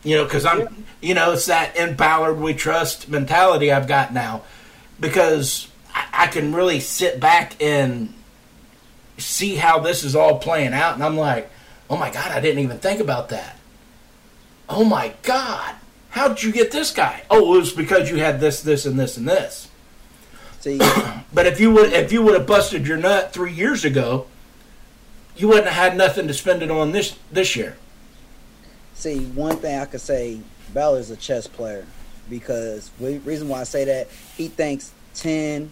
You know, because I'm, you know, it's that in Ballard we trust mentality I've got now, because I, I can really sit back and see how this is all playing out, and I'm like, oh my god, I didn't even think about that. Oh my god, how did you get this guy? Oh, it was because you had this, this, and this, and this. see, But if you would if you would have busted your nut three years ago, you wouldn't have had nothing to spend it on this this year. see. One thing I could say, Ballard's a chess player. because the reason why I say that he thinks 10,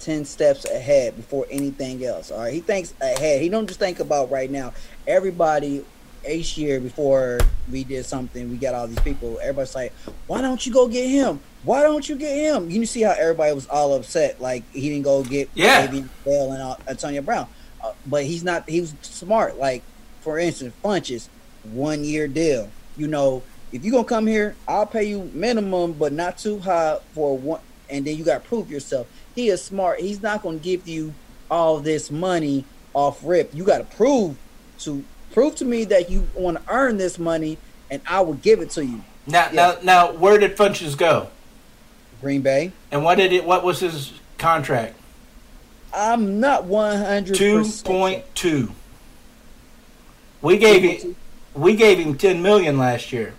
10 steps ahead before anything else. All right, he thinks ahead. He don't just think about right now. Everybody each year before we did something, we got all these people. Everybody's like, "Why don't you go get him? Why don't you get him?" You see how everybody was all upset, like he didn't go get Yeah. Davion Bell and uh, Antonio Brown, uh, but he's not. He was smart. Like for instance, Funchess, one year deal. You know, if you gonna come here, I'll pay you minimum, but not too high for one. And then you got to prove yourself. He is smart. He's not gonna give you all this money off rip. You got to prove to prove to me that you want to earn this money, and I will give it to you. Now, Yeah. now, now, where did Funchess go? Green Bay. And what did it? What was his contract? I'm not one hundred Two point two. We gave him. We gave him ten million last year.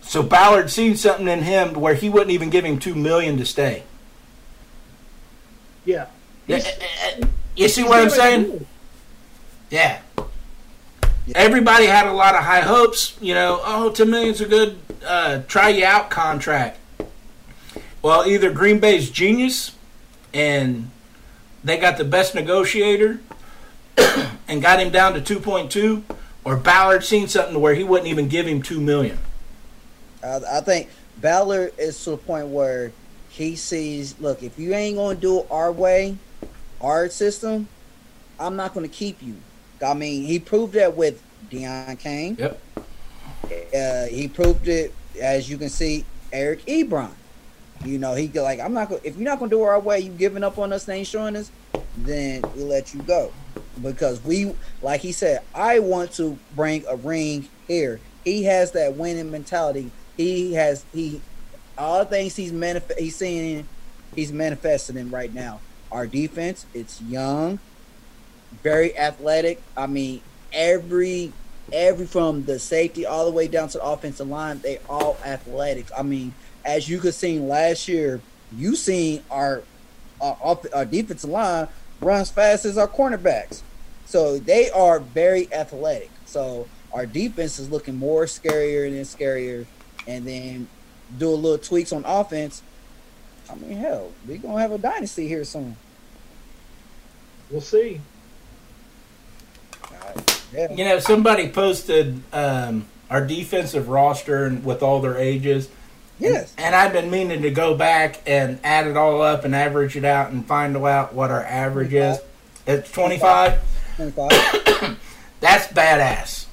So Ballard seen something in him where he wouldn't even give him two million to stay. Yeah. Yeah, He's- eh, eh, You see what I'm saying? Yeah. Everybody had a lot of high hopes. You know, oh, 10 million's a good uh, try you out contract. Well, either Green Bay's genius and they got the best negotiator and got him down to 2.2, or Ballard seen something where he wouldn't even give him 2 million. I, I think Ballard is to the point where he sees, look, if you ain't gonna do it our way, our system, I'm not gonna keep you. I mean, he proved that with Deion Kane. Yep. Uh, he proved it, as you can see, Eric Ebron. You know, he like, I'm not gonna. If you're not gonna do it our way, you giving up on us, and ain't showing us, then we let you go, because we, like he said, I want to bring a ring here. He has that winning mentality. He has he, all the things he's manif- he's seeing, he's manifesting in right now. Our defense, it's young, very athletic. I mean, every every from the safety all the way down to the offensive line, they all athletic. I mean, as you could see last year, you seen our our, our defensive line runs fast as our cornerbacks. So they are very athletic. So our defense is looking more scarier and scarier. And then do a little tweaks on offense. I mean, hell, we're gonna have a dynasty here soon. We'll see. Yeah. You know, somebody posted um, our defensive roster and with all their ages. Yes. And I've been meaning to go back and add it all up and average it out and find out what our average is. It's 25. 25. That's badass.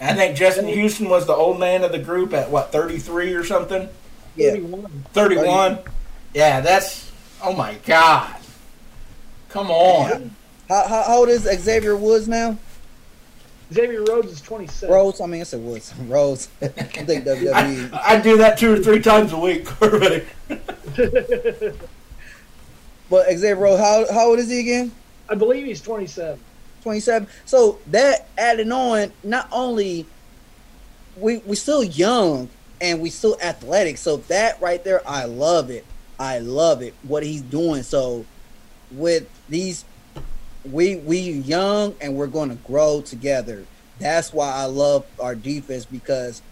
I think Justin Houston was the old man of the group at what, 33 or something? Yeah. 31. 31? Yeah, that's, oh my God. Come on. How, how how old is Xavier Woods now? Xavier Rhodes is 27. Rose. I mean, I said Woods. Rose. I think. WWE. I, I do that two or three times a week. Corvette. But Xavier Rose, how how old is he again? I believe he's 27. 27. So that added on, not only we we still young and we still athletic. So that right there, I love it. I love it. What he's doing. So with these, we we young and we're going to grow together. That's why I love our defense because,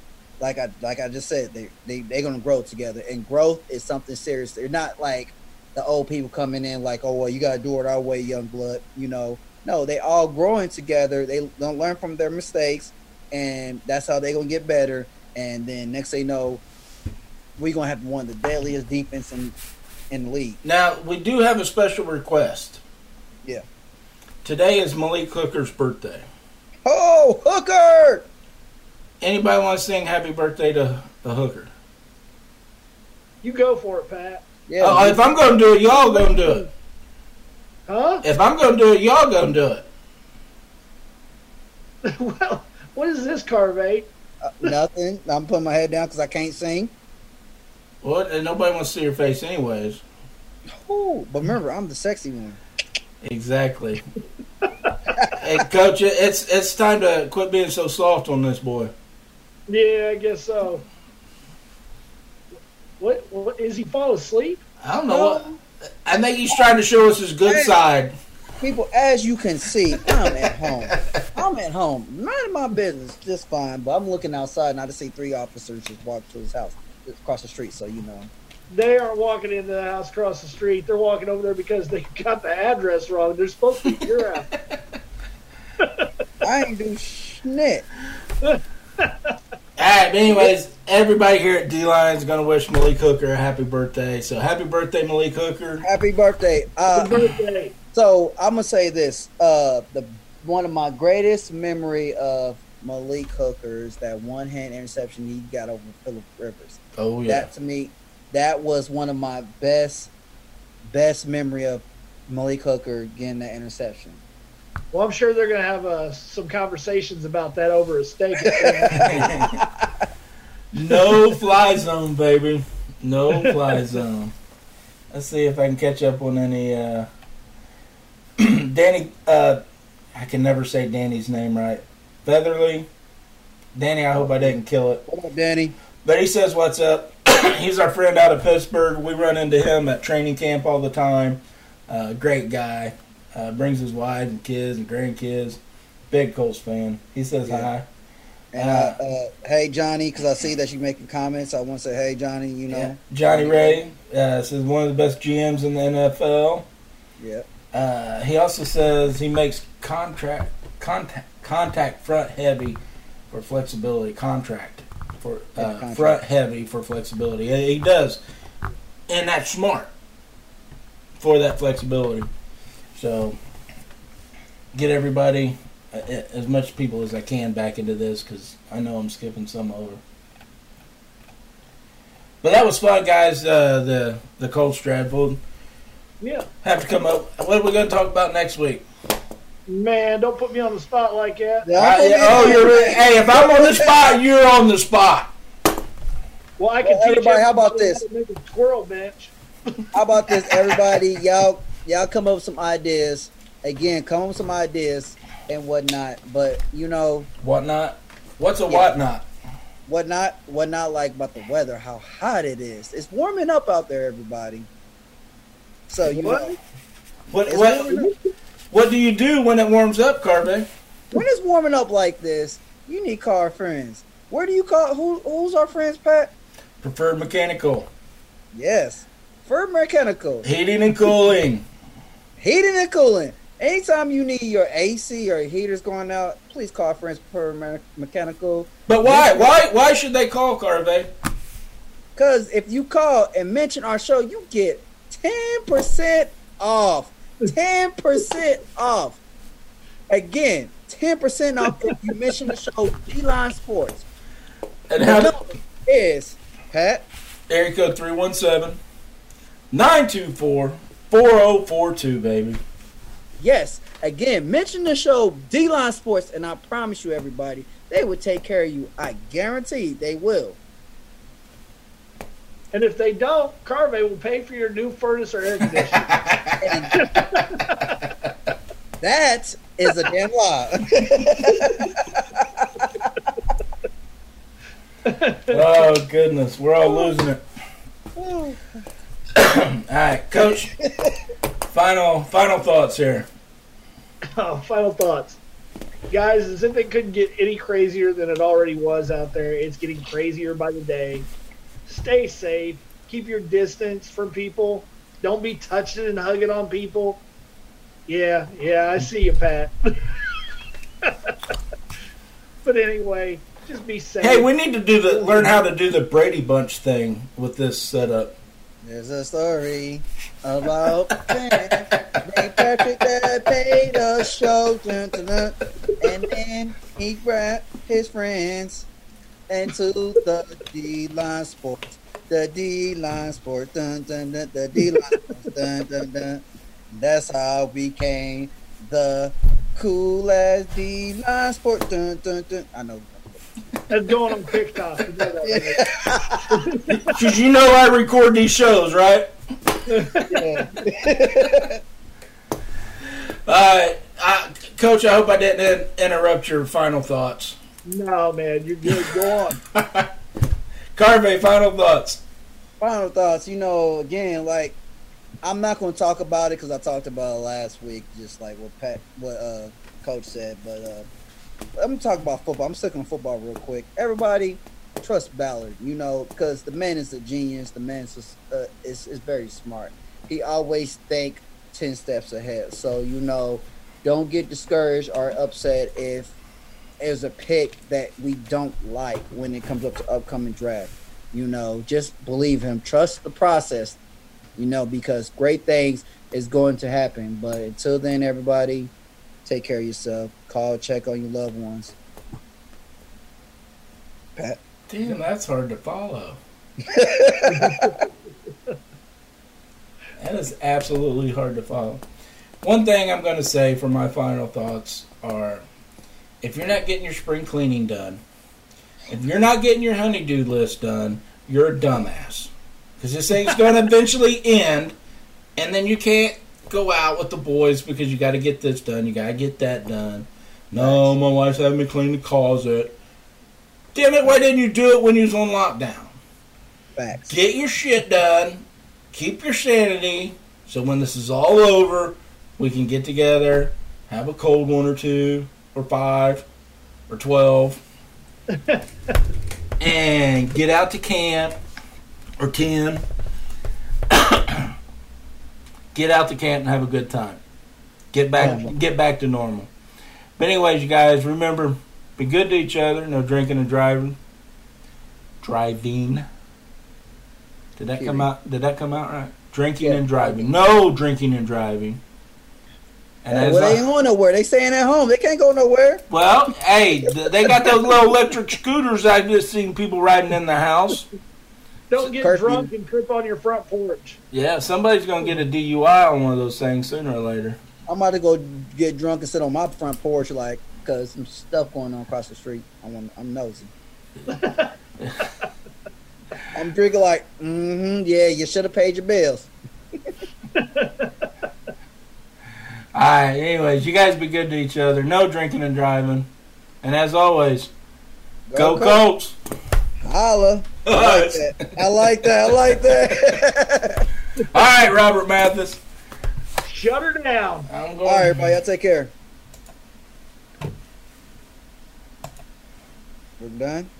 like I like I just said, they they they're going to grow together. And growth is something serious. They're not like the old people coming in like, oh well, you got to do it our way, young blood. You know, no, they all growing together. They don't learn from their mistakes, and that's how they're gonna get better. And then next they know, we're gonna have one of the deadliest defense in in the league. Now, we do have a special request. Yeah. Today is Malik Hooker's birthday. Oh, Hooker! Anybody want to sing happy birthday to the Hooker? You go for it, Pat. Yeah, Oh, if I'm going to do it, y'all going to do it. Huh? If I'm going to do it, y'all going to do it. well, what is this, Carvate? uh, nothing. I'm putting my head down because I can't sing. What? and nobody wants to see your face anyways. Ooh, but remember, I'm the sexy one. Exactly. hey, coach, it's it's time to quit being so soft on this boy. Yeah, I guess so. What? What is he fall asleep? I don't know. What, I think he's trying to show us his good Hey. side. people, as you can see, I'm at home. I'm at home. None of my business, just fine. But I'm looking outside and I just see three officers just walk to his house across the street. So you know, They aren't walking into the house across the street. They're walking over there because they got the address wrong. They're supposed to be your house. I ain't do shit. All right, but anyways, everybody here at D Line is going to wish Malik Hooker a happy birthday. So happy birthday, Malik Hooker. Happy birthday. Uh, Happy birthday. So I'm gonna say this: uh, the one of my greatest memory of Malik Hooker is that one hand interception he got over Philip Rivers. Oh yeah, That to me, that was one of my best best memory of Malik Hooker getting that interception. Well, I'm sure they're going to have uh, some conversations about that over a steak. no fly zone, baby. No fly zone. Let's see if I can catch up on any. Uh... Danny, uh, I can never say Danny's name right. Featherly. Danny, I hope I didn't kill it. What up, Danny? But he says, What's up? He's our friend out of Pittsburgh. We run into him at training camp all the time. Uh, great guy. Uh, brings his wife and kids and grandkids. Big Colts fan. He says Yeah. hi. And uh, uh, hey Johnny, because I see that you making comments. I want to say hey Johnny. You know, Yeah. Johnny Ray uh, says one of the best GMs in the NFL. yeah. Uh, he also says he makes contract contact contact front heavy for flexibility. Contract for uh, front heavy for flexibility. He he does, and that's smart for that flexibility. So get everybody uh, as much people as I can back into this because I know I'm skipping some over. But that was fun, guys. Uh, the the Cold Stradford yeah. have to come up. What are we going to talk about next week? Man, don't put me on the spot like that. Yeah, I- I'm oh, you're re- hey. If I'm on the spot, you're on the spot. Well, I can Well, teach everybody, how about this? how make a squirrel bench. How about this, everybody? Y'all, y'all come up with some ideas. Again, come up with some ideas and whatnot. But you know, Whatnot? What's a Yeah. whatnot? whatnot, whatnot like about the weather, how hot it is. It's warming up out there, everybody. So you What? know, What what warming up. What do you do when it warms up, Carvey? when it's warming up like this, you need car friends. Where do you call? Who? Who's our friends, Pat? Preferred mechanical, Yes, Preferred Mechanical, heating and cooling. heating and cooling. Anytime you need your AC or heaters going out, please call friends Me- Mechanical. But why why why should they call Carvey? Because if you call and mention our show, you get 10% off. 10% off. Again, 10% off if you mention the show D Line Sports. And The how number is, Pat, area code 317 924 4042, baby. yes, again, mention the show D Line Sports, and I promise you, everybody, they will take care of you. I guarantee they will. And if they don't, Carve will pay for your new furnace or air conditioner. That is a damn lie. Oh goodness, we're all losing it. All right, coach. Final final thoughts here. oh, final thoughts. Guys, as if it couldn't get any crazier than it already was out there, it's getting crazier by the day. Stay safe. Keep your distance from people. Don't be touching and hugging on people. Yeah, yeah, I see you, Pat. but anyway, just be safe. Hey, we need to do the learn how to do the Brady Bunch thing with this setup. There's a story about a man named Patrick that paid a show, dun, dun, dun, and then he grabbed his friends into the D line sports. The D line sports, dun, dun, dun, the D line dun, dun, dun. That's how we became the cool as D line sport. Dun, dun, dun. I know. That's going on TikTok. You know? Because you know I record these shows, right? Yeah. All right, I, Coach. I hope I didn't in- interrupt your final thoughts. No, man, you're good. Go on. Carvey, final thoughts. final thoughts, you know, again, like I'm not going to talk about it because I talked about it last week, just like what Pat, what uh, Coach said. But uh, let me talk about football. I'm sticking on football real quick. Everybody, trust Ballard. You know, because the man is a genius. The man is uh, is, is very smart. He always think ten steps ahead. So you know, don't get discouraged or upset if there's a pick that we don't like when it comes up to upcoming draft. You know, just believe him. Trust the process you know, because great things is going to happen. But until then, everybody, take care of yourself. Call, check on your loved ones. Pat. Damn, that's hard to follow. that is absolutely hard to follow. One thing I'm going to say for my final thoughts are if you're not getting your spring cleaning done, if you're not getting your honeydew list done, you're a dumbass because this thing's going to eventually end, and then you can't go out with the boys because you got to get this done, you got to get that done. No, my wife's having me clean the closet. Damn it! Why didn't you do it when you was on lockdown? Facts. Get your shit done. Keep your sanity. So when this is all over, we can get together, have a cold one or two, or five, or twelve, and get out to camp or 10. get out to camp and have a good time. Get back get back to normal. But anyways, you guys, remember be good to each other, no drinking and driving. Driving. Did that come out did that come out right? Drinking yeah. and driving. No drinking and driving. And well, they ain't going nowhere. They staying at home. They can't go nowhere. Well, hey, they got those little electric scooters I've just seen people riding in the house. Don't get curfew. drunk and trip on your front porch. Yeah, somebody's gonna get a DUI on one of those things sooner or later. I'm about to go get drunk and sit on my front porch, like, cause some stuff going on across the street. I'm, I'm nosy. I'm drinking like, mm-hmm, yeah, you should have paid your bills. All right. Anyways, you guys be good to each other. No drinking and driving. And as always, go, go Colts. Colts. Holla. I like that. I like that. I like that. All right, Robert Mathis. Shut her down. I'm going. All right, everybody. Y'all take care. We're done.